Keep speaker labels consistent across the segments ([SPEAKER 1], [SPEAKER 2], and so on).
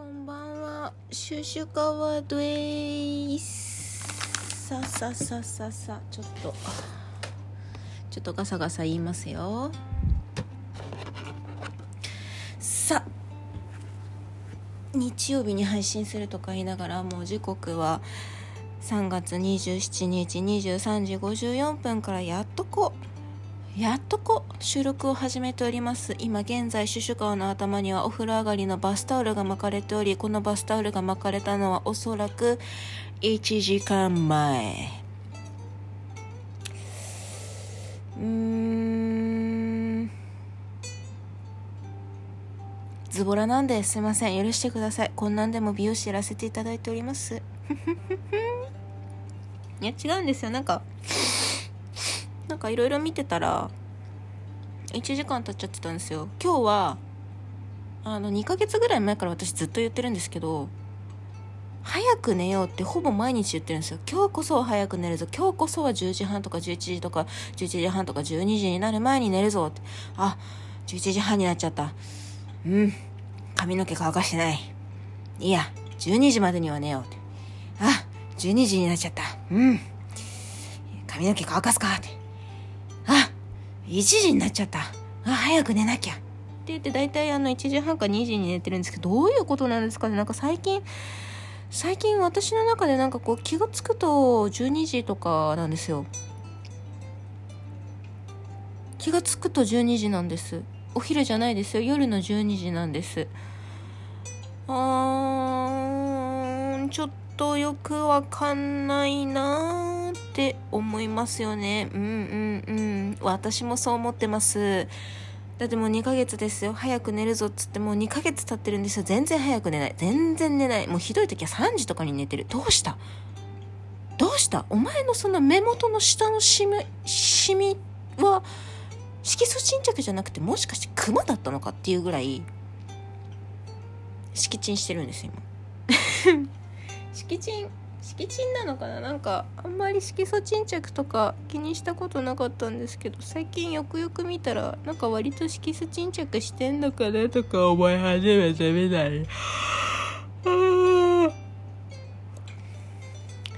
[SPEAKER 1] こんばんは、シュシュカワードです。さささささ、ちょっと、ちょっとガサガサ言いますよ。さ日曜日に配信するとか言いながら、もう時刻は3月27日23時54分からやっとこう。やっとこ収録を始めております。今現在シュシュ川の頭にはお風呂上がりのバスタオルが巻かれておりこのバスタオルが巻かれたのはおそらく1時間前。うーん。ズボラなんですいません。許してください。こんなんでも美容師やらせていただいております。いや違うんですよ。なんかなんかいろいろ見てたら1時間経っちゃってたんですよ。今日はあの2ヶ月ぐらい前から私ずっと言ってるんですけど早く寝ようってほぼ毎日言ってるんですよ。今日こそは早く寝るぞ。今日こそは10時半とか11時とか11時半とか12時になる前に寝るぞって。あ11時半になっちゃった。うん。髪の毛乾かしてない。いいや12時までには寝ようって。あ12時になっちゃった。うん。髪の毛乾かすかって。1時になっちゃった。あ、早く寝なきゃ。って言って大体あの1時半か2時に寝てるんですけど、どういうことなんですかね？なんか最近、最近私の中でなんかこう気がつくと12時とかなんですよ。気がつくと12時なんです。お昼じゃないですよ。夜の12時なんです。あー、ちょっととよくわかんないなって思いますよね。うんうんうん。私もそう思ってます。だってもう2ヶ月ですよ。早く寝るぞっつってもう2ヶ月経ってるんですよ。全然早く寝ない。全然寝ない。もうひどい時は3時とかに寝てる。どうした？どうした？お前のその目元の下のシミ、シミは色素沈着じゃなくてもしかしてクマだったのかっていうぐらい敷地してるんですよ、今。敷地敷地なのかな？なんかあんまり色素沈着とか気にしたことなかったんですけど最近よくよく見たらなんか割と色素沈着してんのかなとか思い始めてみたり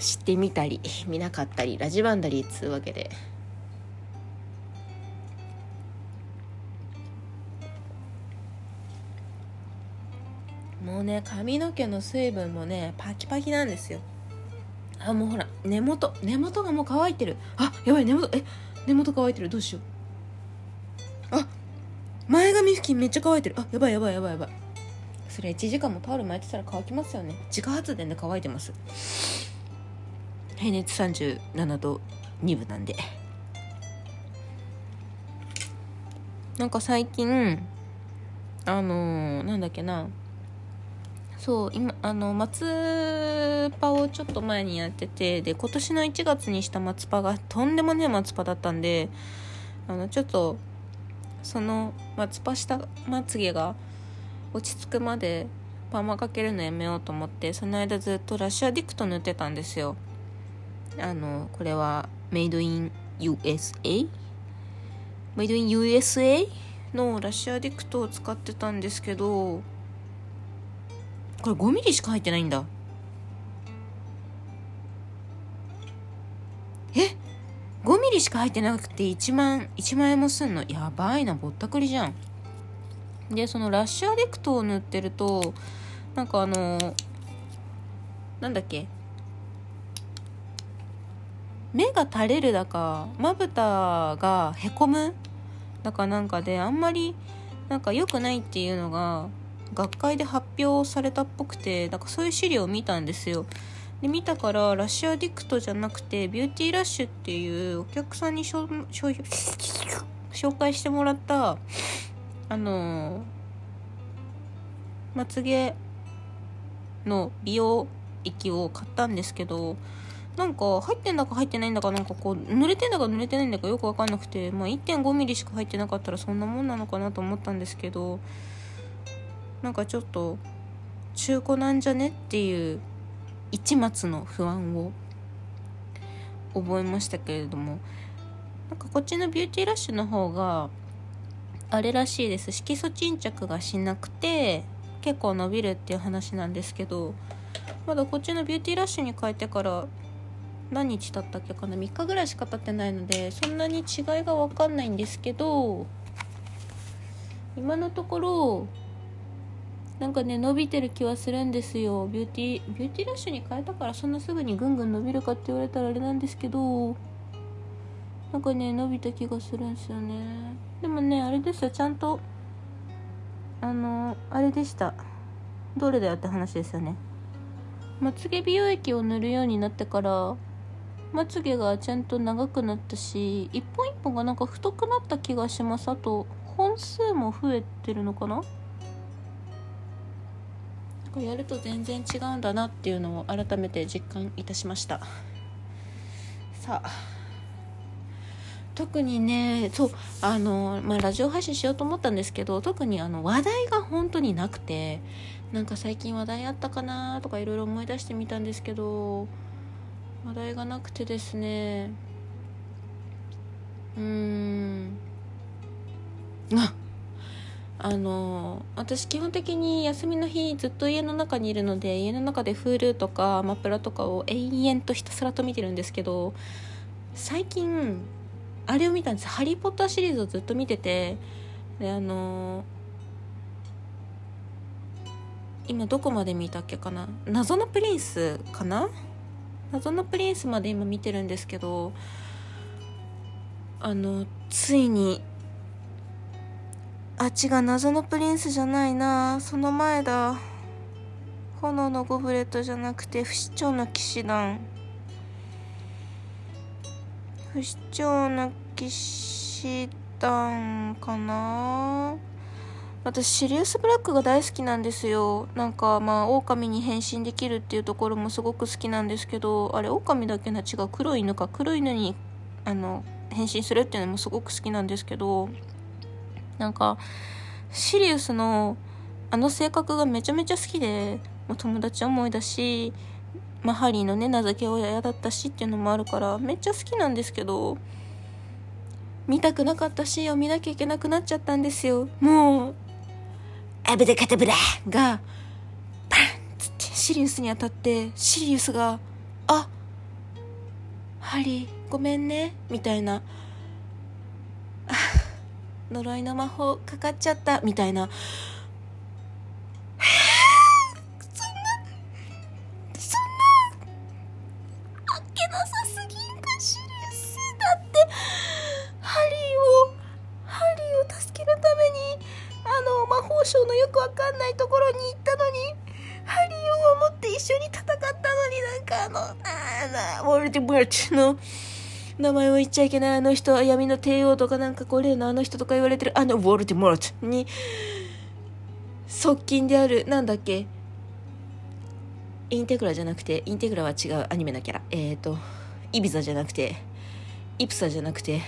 [SPEAKER 1] 知ってみたり見なかったりラジバンダリーっつうわけで。もうね髪の毛の水分もねパキパキなんですよ。あもうほら根元。根元がもう乾いてる。あやばい根元。え根元乾いてる。どうしよう。あ前髪付近めっちゃ乾いてる。あやばいやばいやばいやばい。それ1時間もタオル巻いてたら乾きますよね。自家発電で乾いてます。平熱37度2分なんで。なんか最近あのー、なんだっけな。そう今あの松パをちょっと前にやっててで今年の1月にした松パがとんでもねえ松パだったんであのちょっとその松パしたまつげが落ち着くまでパーマかけるのやめようと思ってその間ずっとラッシュアディクト塗ってたんですよあのこれはメイドイン USA? メイドイン USA のラッシュアディクトを使ってたんですけどこれ 5mm しか入ってないんだ。え？5ミリしか入ってなくて1万1万円もすんの？やばいなぼったくりじゃん。でそのラッシュアディクトを塗ってるとなんかあのなんだっけ？目が垂れるだかまぶたがへこむ？だかなんかであんまりなんか良くないっていうのが学会で発表されたっぽくてなんかそういう資料を見たんですよ。で見たからラッシュアディクトじゃなくてビューティーラッシュっていうお客さんに紹介してもらったあのまつげの美容液を買ったんですけどなんか入ってんだか入ってないんだかなんかこう濡れてんだか濡れてないんだかよくわかんなくてまあ 1.5mm しか入ってなかったらそんなもんなのかなと思ったんですけどなんかちょっと中古なんじゃねっていう一末の不安を覚えましたけれどもなんかこっちのビューティーラッシュの方があれらしいです。色素沈着がしなくて結構伸びるっていう話なんですけどまだこっちのビューティーラッシュに変えてから何日経ったっけかな？3日ぐらいしか経ってないのでそんなに違いが分かんないんですけど今のところなんかね伸びてる気はするんですよ。ビューティービューティーラッシュに変えたからそんなすぐにぐんぐん伸びるかって言われたらあれなんですけどなんかね伸びた気がするんですよね。でもねあれですよ。ちゃんとあのあれでした。どれだよって話ですよね。まつげ美容液を塗るようになってからまつげがちゃんと長くなったし一本一本がなんか太くなった気がします。あと本数も増えてるのかな？やると全然違うんだなっていうのを改めて実感いたしました。さあ特にねそうあの、まあ、ラジオ配信しようと思ったんですけど特にあの話題が本当になくてなんか最近話題あったかなとかいろいろ思い出してみたんですけど話題がなくてですねうーん。あっあの私基本的に休みの日ずっと家の中にいるので家の中で Hulu とかアマプラとかを永遠とひたすらと見てるんですけど最近あれを見たんです「ハリー・ポッター」シリーズをずっと見ててであの今どこまで見たっけかな？謎のプリンスかな？謎のプリンスまで今見てるんですけどあのついにあっちが謎のプリンスじゃないな。その前だ。炎のゴブレットじゃなくて不死鳥の騎士団。不死鳥の騎士団かな。私シリウス・ブラックが大好きなんですよ。なんかまあ狼に変身できるっていうところもすごく好きなんですけどあれ狼だけな。違う黒い犬か。黒い犬にあの変身するっていうのもすごく好きなんですけど。なんかシリウスのあの性格がめちゃめちゃ好きでもう友達思いだし、まあ、ハリーのね名付け親だったしっていうのもあるからめっちゃ好きなんですけど見たくなかったシーンを見なきゃいけなくなっちゃったんですよもう「アブダカタブラ!」がパンつってシリウスに当たってシリウスが「あハリーごめんね」みたいな 呪いの魔法かかっちゃったみたいな。そんなそんなあっけなさすぎんかシリウス。だってハリーをハリーを助けるためにあの魔法省のよくわかんないところに行ったのにハリーを守って一緒に戦ったのになんかあのあウォルティモルチの名前を言っちゃいけないあの人は闇の帝王とかなんかこう例のあの人とか言われてるあのウォルティモルトに側近であるなんだっけインテグラじゃなくてインテグラは違うアニメのキャラえっ、ー、とイビザじゃなくてイプサじゃなくて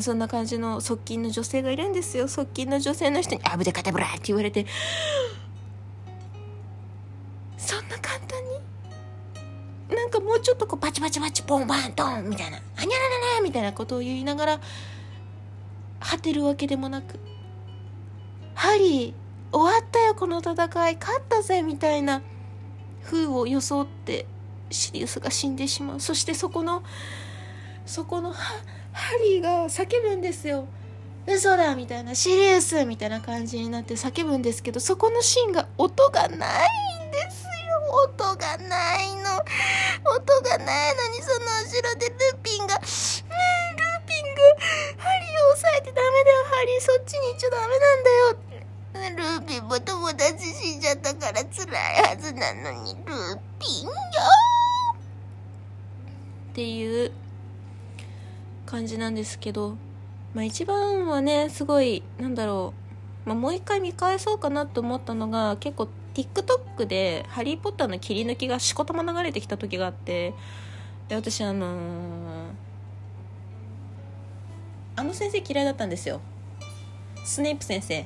[SPEAKER 1] そんな感じの側近の女性がいるんですよ側近の女性の人に「アブデカタブラ!」って言われてかもうちょっとこうパチパチパチポンバンドンみたいな「あにゃららら」みたいなことを言いながら果てるわけでもなく「ハリー終わったよこの戦い。勝ったぜ」みたいな風を装ってシリウスが死んでしまうそしてそこのそこのハリーが叫ぶんですよ。嘘だみたいな。シリウスみたいな感じになって叫ぶんですけどそこのシーンが音がないんです音がないの。音がないのにその後ろでルピンが、ね、ルピンがハリーを押さえてダメだ。よハリーそっちに行っちゃダメなんだよ。ルーピンも友達死んじゃったから辛いはずなのにルーピンよっていう感じなんですけどまあ一番はねすごいなんだろう、まあ、もう一回見返そうかなと思ったのが結構 TikTok で「ハリー・ポッター」の切り抜きがしこたま流れてきた時があってで私あのー、あの先生嫌いだったんですよ。スネープ先生。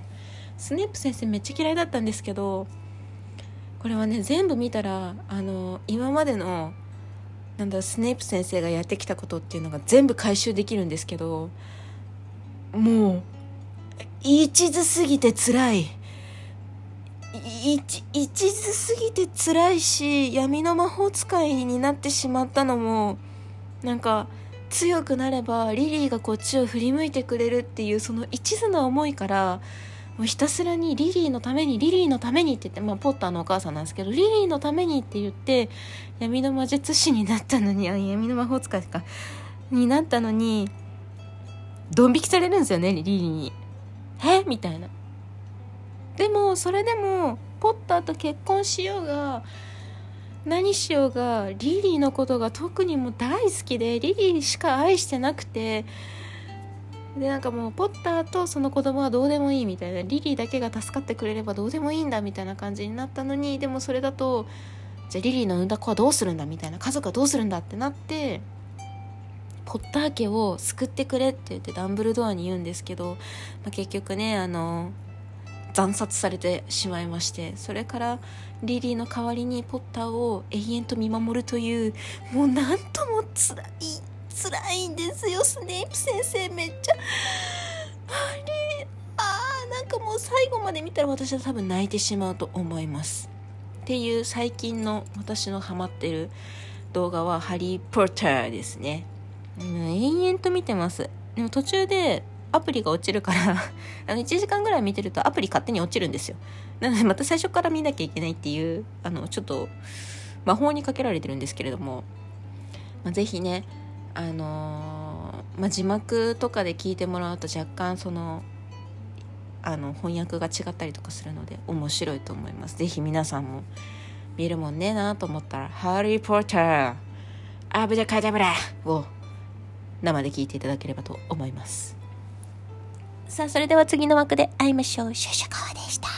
[SPEAKER 1] スネープ先生めっちゃ嫌いだったんですけどこれはね全部見たらあの今までのなんだスネープ先生がやってきたことっていうのが全部回収できるんですけどもう一途すぎて辛い。一一途すぎて辛いし闇の魔法使いになってしまったのもなんか強くなればリリーがこっちを振り向いてくれるっていうその一途な思いからもうひたすらにリリーのためにリリーのためにって言って、まあ、ポッターのお母さんなんですけどリリーのためにって言って闇の魔術師になったのにあ闇の魔法使いかになったのにドン引きされるんですよねリリーに。え？みたいな。でもそれでもポッターと結婚しようが何しようがリリーのことが特にも大好きでリリーしか愛してなくてでなんかもうポッターとその子供はどうでもいいみたいなリリーだけが助かってくれればどうでもいいんだみたいな感じになったのにでもそれだとじゃあリリーの産んだ子はどうするんだみたいな家族はどうするんだってなってポッター家を救ってくれって言ってダンブルドアに言うんですけど、まあ、結局ねあの惨殺されてしまいましてそれからリリーの代わりにポッターを永遠と見守るというもうなんとも辛い辛いんですよスネイプ先生めっちゃ。あれあーなんかもう最後まで見たら私は多分泣いてしまうと思います。っていう最近の私のハマってる動画は「ハリー・ポッター」ですね、うん、延々と見てます。でも途中でアプリが落ちるから あの1時間ぐらい見てるとアプリ勝手に落ちるんですよ。なのでまた最初から見なきゃいけないっていうあのちょっと魔法にかけられてるんですけれども、まあ、ぜひねあのー、まあ、字幕とかで聞いてもらうと若干そのあの翻訳が違ったりとかするので面白いと思います。ぜひ皆さんも見るもんねえなと思ったら「ハリー・ポッターアブジャカジャブラ」を生で聞いていただければと思います。さあ、それでは次の枠で会いましょう。シュシュカワでした。